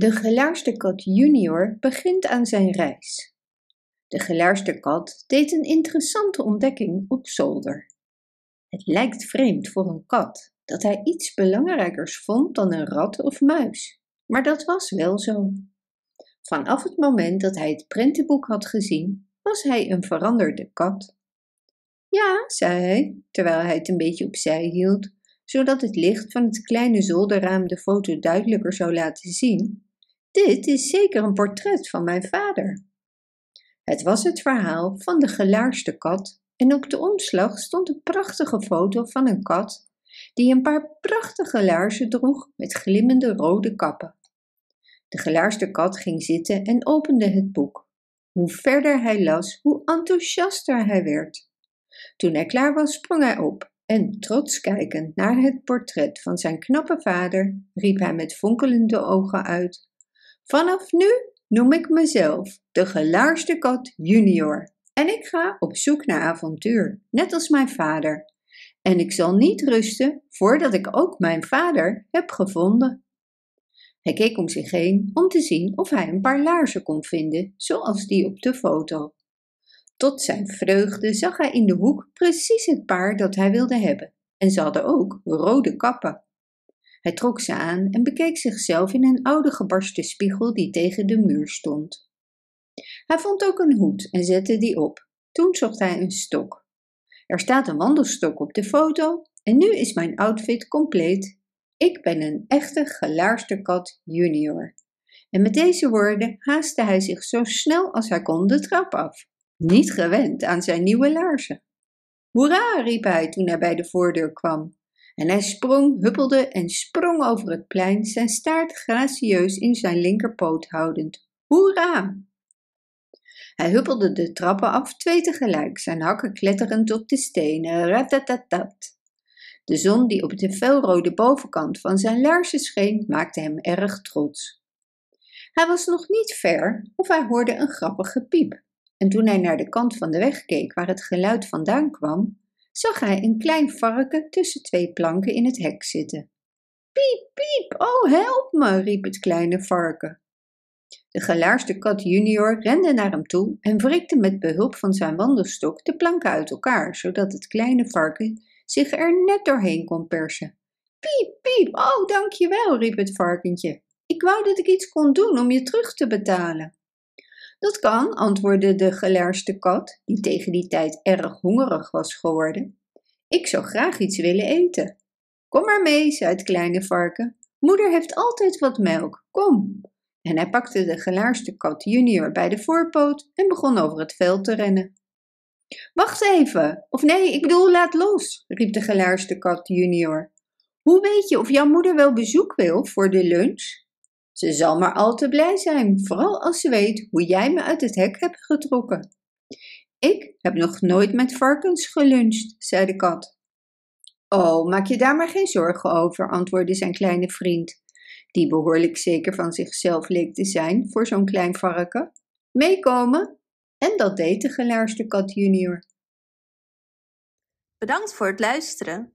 De gelaarste kat junior begint aan zijn reis. De gelaarste kat deed een interessante ontdekking op zolder. Het lijkt vreemd voor een kat dat hij iets belangrijkers vond dan een rat of muis, maar dat was wel zo. Vanaf het moment dat hij het prentenboek had gezien, was hij een veranderde kat. Ja, zei hij, terwijl hij het een beetje opzij hield, zodat het licht van het kleine zolderraam de foto duidelijker zou laten zien. Dit is zeker een portret van mijn vader. Het was het verhaal van de gelaarste kat en op de omslag stond een prachtige foto van een kat die een paar prachtige laarzen droeg met glimmende rode kappen. De gelaarste kat ging zitten en opende het boek. Hoe verder hij las, hoe enthousiaster hij werd. Toen hij klaar was, sprong hij op en, trots kijkend naar het portret van zijn knappe vader, riep hij met fonkelende ogen uit: Vanaf nu noem ik mezelf de gelaarste kat junior en ik ga op zoek naar avontuur, net als mijn vader. En ik zal niet rusten voordat ik ook mijn vader heb gevonden. Hij keek om zich heen om te zien of hij een paar laarzen kon vinden, zoals die op de foto. Tot zijn vreugde zag hij in de hoek precies het paar dat hij wilde hebben, en ze hadden ook rode kappen. Hij trok ze aan en bekeek zichzelf in een oude gebarsten spiegel die tegen de muur stond. Hij vond ook een hoed en zette die op. Toen zocht hij een stok. Er staat een wandelstok op de foto en nu is mijn outfit compleet. Ik ben een echte gelaarste kat junior. En met deze woorden haastte hij zich zo snel als hij kon de trap af, niet gewend aan zijn nieuwe laarzen. Hoera, riep hij toen hij bij de voordeur kwam. En hij sprong, huppelde en sprong over het plein, zijn staart gracieus in zijn linkerpoot houdend. Hoera! Hij huppelde de trappen af, twee tegelijk, zijn hakken kletterend op de stenen. Ratatatat. De zon die op de felrode bovenkant van zijn laarzen scheen, maakte hem erg trots. Hij was nog niet ver of hij hoorde een grappige piep. En toen hij naar de kant van de weg keek waar het geluid vandaan kwam, zag hij een klein varken tussen twee planken in het hek zitten. Piep, piep, oh help me, riep het kleine varken. De gelaarste kat junior rende naar hem toe en wrikte met behulp van zijn wandelstok de planken uit elkaar, zodat het kleine varken zich er net doorheen kon persen. Piep, piep, oh dankjewel, riep het varkentje. Ik wou dat ik iets kon doen om je terug te betalen. Dat kan, antwoordde de gelaarste kat, die tegen die tijd erg hongerig was geworden. Ik zou graag iets willen eten. Kom maar mee, zei het kleine varken. Moeder heeft altijd wat melk. Kom. En hij pakte de gelaarste kat junior bij de voorpoot en begon over het veld te rennen. Wacht even, of nee, ik bedoel, laat los, riep de gelaarste kat junior. Hoe weet je of jouw moeder wel bezoek wil voor de lunch? Ze zal maar al te blij zijn, vooral als ze weet hoe jij me uit het hek hebt getrokken. Ik heb nog nooit met varkens geluncht, zei de kat. Oh, maak je daar maar geen zorgen over, antwoordde zijn kleine vriend, die behoorlijk zeker van zichzelf leek te zijn voor zo'n klein varken. Meekomen? En dat deed de gelaarste kat junior. Bedankt voor het luisteren.